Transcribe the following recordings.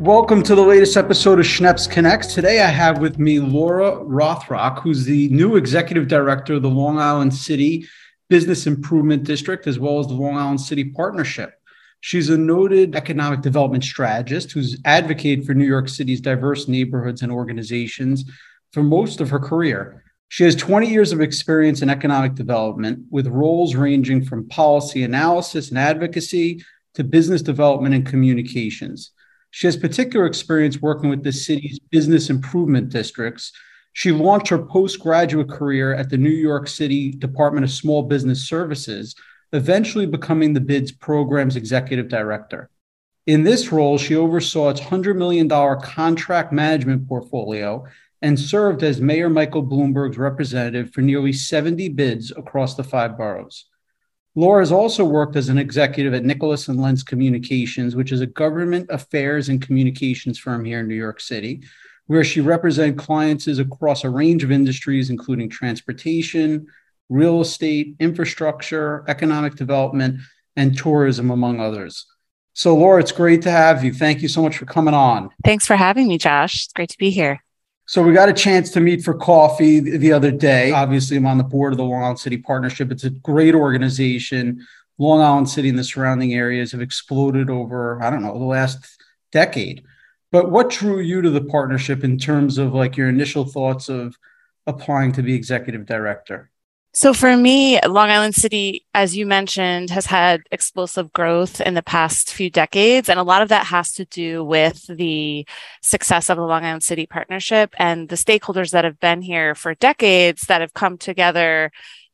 Welcome to the latest episode of Schneps Connects. Today I have with me Laura Rothrock, who's the new executive director of the Long Island City Business Improvement District, as well as the Long Island City Partnership. She's a noted economic development strategist who's advocated for New York City's diverse neighborhoods and organizations for most of her career. She has 20 years of experience in economic development with roles ranging from policy analysis and advocacy to business development and communications. She has particular experience working with the city's business improvement districts. She launched her postgraduate career at the New York City Department of Small Business Services, eventually becoming the BID's program's executive director. In this role, she oversaw its $100 million contract management portfolio and served as Mayor Michael Bloomberg's representative for nearly 70 bids across the five boroughs. Laura has also worked as an executive at Nicholas and Lence Communications, which is a government affairs and communications firm here in New York City, where she represented clients across a range of industries, including transportation, real estate, infrastructure, economic development, and tourism, among others. So, Laura, it's great to have you. Thank you so much for coming on. Thanks for having me, Josh. It's great to be here. So we got a chance to meet for coffee the other day. Obviously, I'm on the board of the Long Island City Partnership. It's a great organization. Long Island City and the surrounding areas have exploded over, I don't know, the last decade. But what drew you to the partnership in terms of like your initial thoughts of applying to be executive director? So for me, Long Island City, as you mentioned, has had explosive growth in the past few decades. And a lot of that has to do with the success of the Long Island City partnership and the stakeholders that have been here for decades that have come together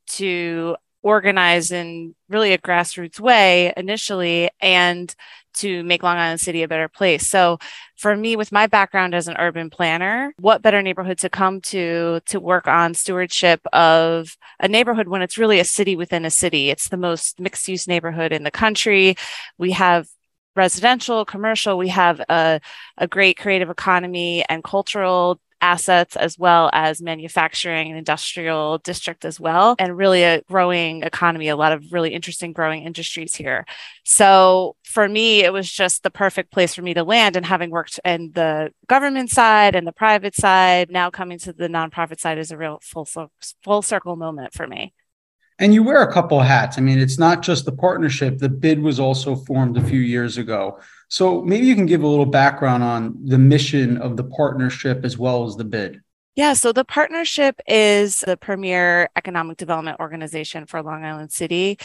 to organize in really a grassroots way initially and to make Long Island City a better place. So for me, with my background as an urban planner, what better neighborhood to come to to work on stewardship of a neighborhood when it's really a city within a city? It's the most mixed use neighborhood in the country. We have residential, commercial, we have a, a great creative economy and cultural assets as well as manufacturing and industrial district as well and really a growing economy a lot of really interesting growing industries here. So for me it was just the perfect place for me to land and having worked in the government side and the private side now coming to the nonprofit side is a real full full circle moment for me and you wear a couple of hats. I mean, it's not just the partnership. The bid was also formed a few years ago. So maybe you can give a little background on the mission of the partnership as well as the bid. Yeah, so the partnership is the premier economic development organization for Long Island City.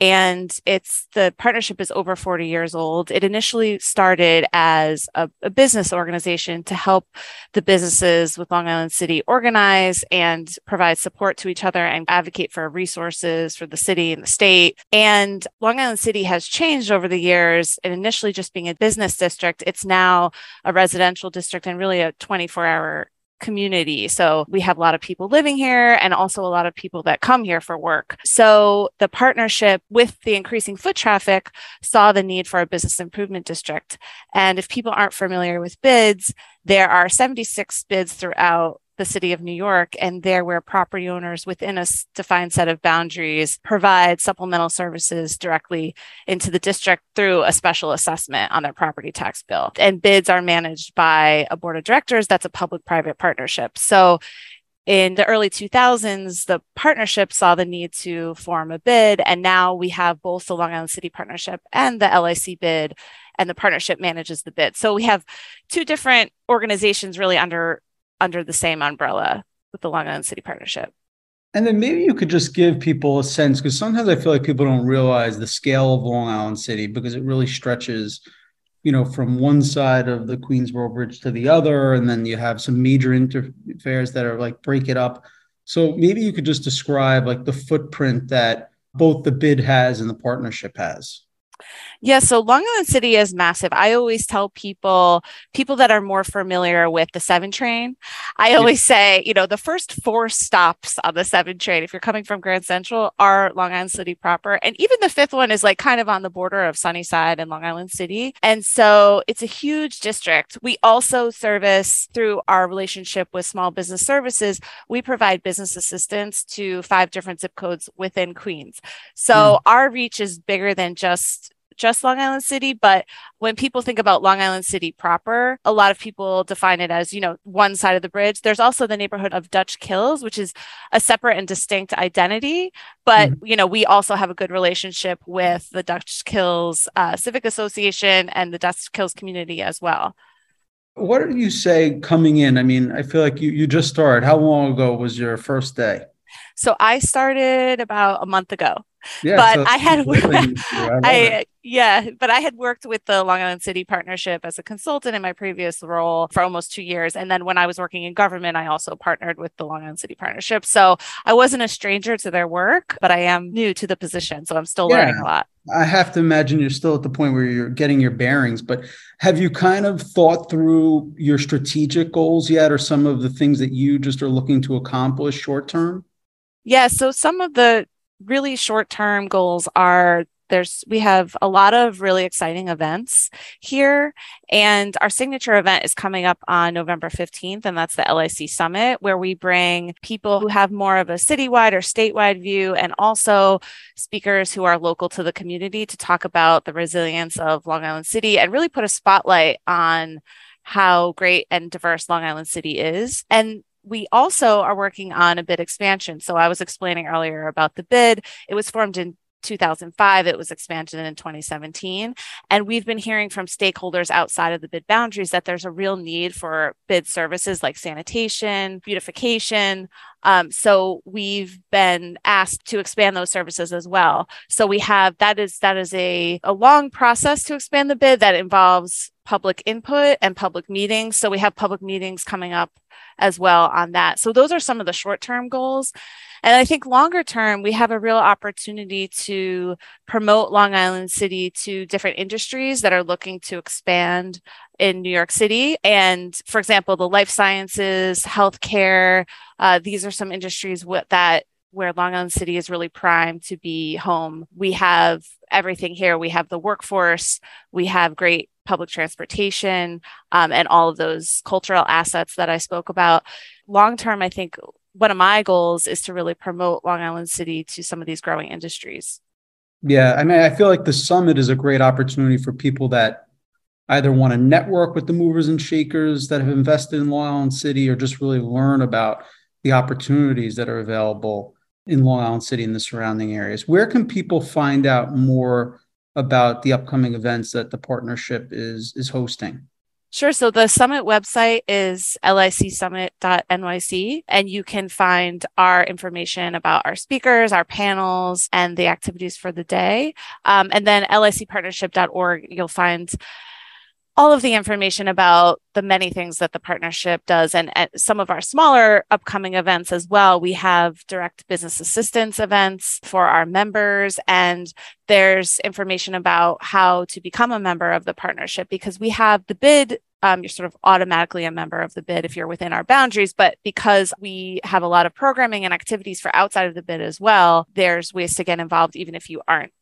And it's the partnership is over 40 years old. It initially started as a, a, business organization to help the businesses with Long Island City organize and provide support to each other and advocate for resources for the city and the state. And Long Island City has changed over the years. And initially just being a business district, it's now a residential district and really a 24 hour community. So we have a lot of people living here and also a lot of people that come here for work. So the partnership with the increasing foot traffic saw the need for a business improvement district. And if people aren't familiar with bids, there are 76 bids throughout the city of New York, and there where property owners within a defined set of boundaries provide supplemental services directly into the district through a special assessment on their property tax bill. And bids are managed by a board of directors that's a public private partnership. So in the early 2000s, the partnership saw the need to form a bid, and now we have both the Long Island City Partnership and the LIC bid, and the partnership manages the bid. So we have two different organizations really under under the same umbrella with the Long Island City Partnership. And then maybe you could just give people a sense because sometimes I feel like people don't realize the scale of Long Island City because it really stretches, you know, from one side of the Queensboro Bridge to the other, and then you have some major interfares that are like break it up. So maybe you could just describe like the footprint that both the bid has and the partnership has. Yeah, so Long Island City is massive. I always tell people, people that are more familiar with the seven train, I always say, you know, the first four stops on the seven train, if you're coming from Grand Central, are Long Island City proper. And even the fifth one is like kind of on the border of Sunnyside and Long Island City. And so it's a huge district. We also service through our relationship with Small Business Services, we provide business assistance to five different zip codes within Queens. So mm. our reach is bigger than just just Long Island City, but when people think about Long Island City proper, a lot of people define it as, you know, one side of the bridge. There's also the neighborhood of Dutch Kills, which is a separate and distinct identity. But, mm-hmm. you know, we also have a good relationship with the Dutch Kills uh, Civic Association and the Dutch Kills community as well. What did you say coming in? I mean, I feel like you, you just started. How long ago was your first day? So I started about a month ago. Yeah, but so I had I yeah, but I had worked with the Long Island City Partnership as a consultant in my previous role for almost two years. And then when I was working in government, I also partnered with the Long Island City Partnership. So I wasn't a stranger to their work, but I am new to the position. So I'm still yeah. learning a lot. I have to imagine you're still at the point where you're getting your bearings, but have you kind of thought through your strategic goals yet or some of the things that you just are looking to accomplish short term? Yeah. So some of the really short term goals are there's we have a lot of really exciting events here and our signature event is coming up on november 15th and that's the lic summit where we bring people who have more of a citywide or statewide view and also speakers who are local to the community to talk about the resilience of long island city and really put a spotlight on how great and diverse long island city is. And we also are working on a bid expansion. So I was explaining earlier about the bid. It was formed in 2005. It was expanded in 2017. And we've been hearing from stakeholders outside of the bid boundaries that there's a real need for bid services like sanitation, beautification. Um, so we've been asked to expand those services as well. So we have that is that is a, a long process to expand the bid that involves public input and public meetings. So we have public meetings coming up as well on that. So those are some of the short term goals. And I think longer term, we have a real opportunity to promote Long Island City to different industries that are looking to expand in New York City. And for example, the life sciences, healthcare, uh, these are some industries w- that where Long Island City is really primed to be home. We have everything here. We have the workforce, we have great public transportation, um, and all of those cultural assets that I spoke about. Long term, I think one of my goals is to really promote Long Island City to some of these growing industries. Yeah, I mean, I feel like the summit is a great opportunity for people that either want to network with the movers and shakers that have invested in Long Island City or just really learn about the opportunities that are available in Long Island City and the surrounding areas. Where can people find out more about the upcoming events that the partnership is is hosting? Sure. So the summit website is licsummit.nyc, and you can find our information about our speakers, our panels, and the activities for the day. Um, and then licpartnership.org, you'll find all of the information about the many things that the partnership does and, and, some of our smaller upcoming events as well. We have direct business assistance events for our members, and there's information about how to become a member of the partnership because we have the bid. Um, you're sort of automatically a member of the bid if you're within our boundaries. But because we have a lot of programming and activities for outside of the bid as well, there's ways to get involved even if you aren't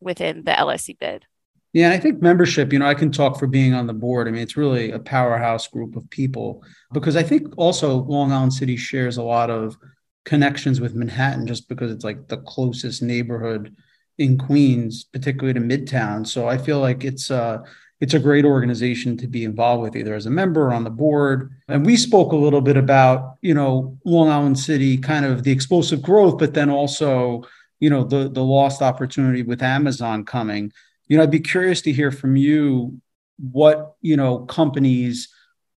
within the LIC bid. Yeah, and I think membership, you know, I can talk for being on the board. I mean, it's really a powerhouse group of people because I think also Long Island City shares a lot of connections with Manhattan just because it's like the closest neighborhood in Queens, particularly to Midtown. So I feel like it's uh it's a great organization to be involved with either as a member or on the board. And we spoke a little bit about, you know, Long Island City kind of the explosive growth, but then also, you know, the the lost opportunity with Amazon coming you know, I'd be curious to hear from you what, you know, companies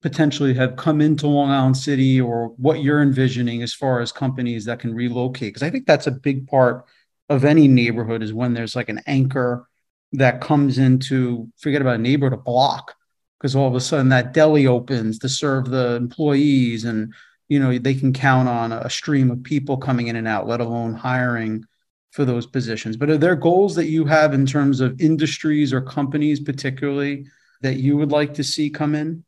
potentially have come into Long Island City or what you're envisioning as far as companies that can relocate. Because I think that's a big part of any neighborhood is when there's like an anchor that comes into, forget about a neighborhood, a block, because all of a sudden that deli opens to serve the employees and, you know, they can count on a stream of people coming in and out, let alone hiring for those positions. But are there goals that you have in terms of industries or companies, particularly, that you would like to see come in?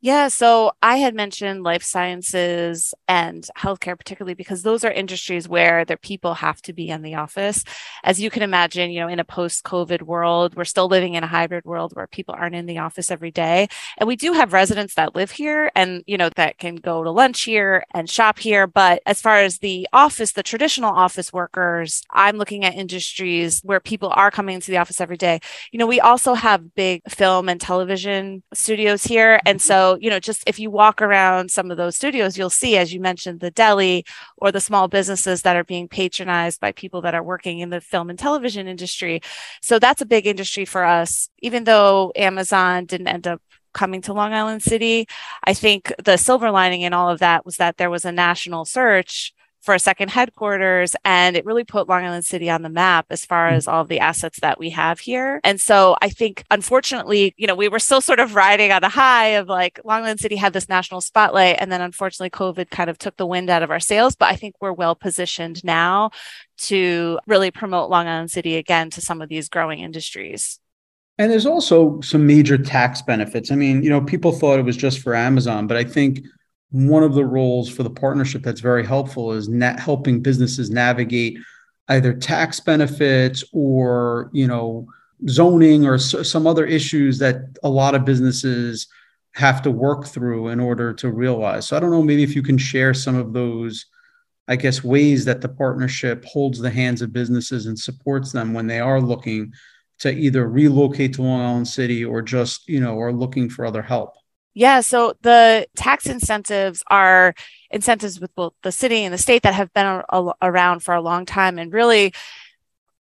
Yeah, so I had mentioned life sciences and healthcare, particularly because those are industries where their people have to be in the office. As you can imagine, you know, in a post COVID world, we're still living in a hybrid world where people aren't in the office every day. And we do have residents that live here and, you know, that can go to lunch here and shop here. But as far as the office, the traditional office workers, I'm looking at industries where people are coming into the office every day. You know, we also have big film and television studios here. And mm-hmm. so you know, just if you walk around some of those studios, you'll see, as you mentioned, the deli or the small businesses that are being patronized by people that are working in the film and television industry. So that's a big industry for us. Even though Amazon didn't end up coming to Long Island City, I think the silver lining in all of that was that there was a national search for a second headquarters. And it really put Long Island City on the map as far mm. as all of the assets that we have here. And so I think, unfortunately, you know, we were still sort of riding on a high of like Long Island City had this national spotlight. And then unfortunately, COVID kind of took the wind out of our sails. But I think we're well positioned now to really promote Long Island City again to some of these growing industries. And there's also some major tax benefits. I mean, you know, people thought it was just for Amazon, but I think one of the roles for the partnership that's very helpful is net helping businesses navigate either tax benefits or you know zoning or some other issues that a lot of businesses have to work through in order to realize. So i don't know maybe if you can share some of those i guess ways that the partnership holds the hands of businesses and supports them when they are looking to either relocate to long island city or just you know or looking for other help yeah, so the tax incentives are incentives with both the city and the state that have been a, around for a long time. And really,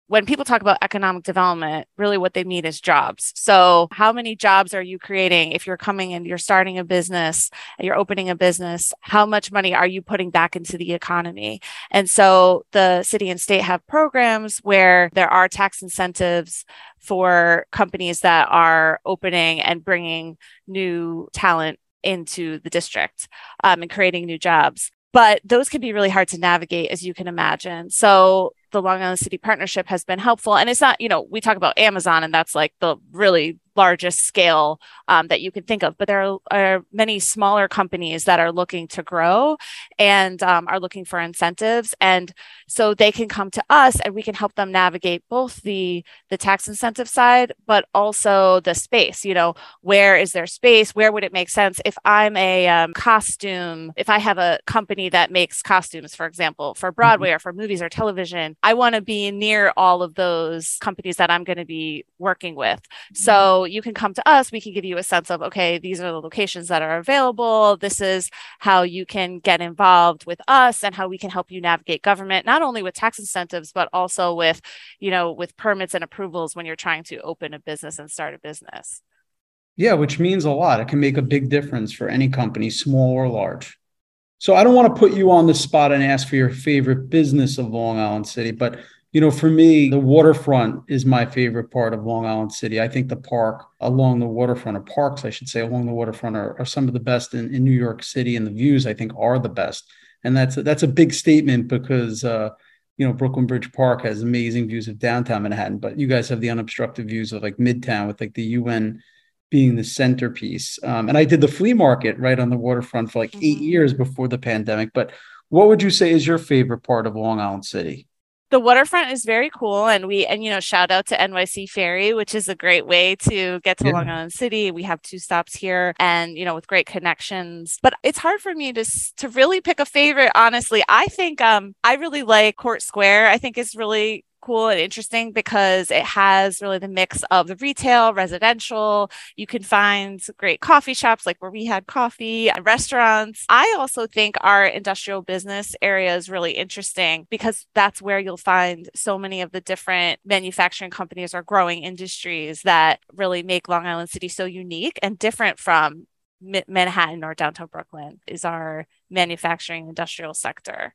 when people talk about economic development, really what they mean is jobs. So, how many jobs are you creating if you're coming and you're starting a business, you're opening a business? How much money are you putting back into the economy? And so, the city and state have programs where there are tax incentives for companies that are opening and bringing new talent into the district um, and creating new jobs but those can be really hard to navigate as you can imagine so the Long Island City Partnership has been helpful. And it's not, you know, we talk about Amazon and that's like the really largest scale um, that you can think of. But there are, are, many smaller companies that are looking to grow and um, are looking for incentives, and so they can come to us, and we can help them navigate both the the tax incentive side, but also the space. You know, where is their space? Where would it make sense if I'm a um, costume? If I have a company that makes costumes, for example, for Broadway mm-hmm. or for movies or television, I want to be near all of those companies that I'm going to be working with. Mm-hmm. So you can come to us. We can give you a sense of, okay, these are the locations that are available. This is how you can get involved with us and how we can help you navigate government, not only with tax incentives, but also with, you know, with permits and approvals when you're trying to open a business and start a business. Yeah, which means a lot. It can make a big difference for any company, small or large. So I don't want to put you on the spot and ask for your favorite business of Long Island City, but you know, for me, the waterfront is my favorite part of Long Island City. I think the park along the waterfront, or parks, I should say, along the waterfront, are, are some of the best in, in New York City, and the views I think are the best. And that's a, that's a big statement because uh, you know Brooklyn Bridge Park has amazing views of downtown Manhattan, but you guys have the unobstructed views of like Midtown with like the UN being the centerpiece. Um, and I did the flea market right on the waterfront for like eight mm-hmm. years before the pandemic. But what would you say is your favorite part of Long Island City? the waterfront is very cool and we and you know shout out to nyc ferry which is a great way to get to yeah. long island city we have two stops here and you know with great connections but it's hard for me to to really pick a favorite honestly i think um i really like court square i think is really cool and interesting because it has really the mix of the retail, residential. You can find great coffee shops like where we had coffee and restaurants. I also think our industrial business area is really interesting because that's where you'll find so many of the different manufacturing companies or growing industries that really make Long Island City so unique and different from Manhattan or downtown Brooklyn is our manufacturing industrial sector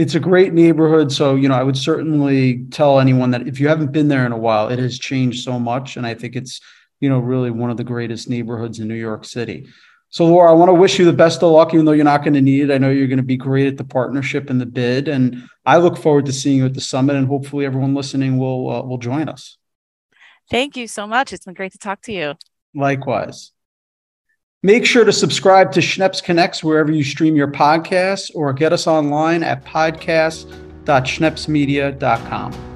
it's a great neighborhood. So, you know, I would certainly tell anyone that if you haven't been there in a while, it has changed so much. And I think it's, you know, really one of the greatest neighborhoods in New York City. So, Laura, I want to wish you the best of luck, even though you're not going to need it. I know you're going to be great at the partnership and the bid, and I look forward to seeing you at the summit. And hopefully, everyone listening will uh, will join us. Thank you so much. It's been great to talk to you. Likewise. Make sure to subscribe to Schneps Connects wherever you stream your podcasts, or get us online at podcast.schnepsmedia.com.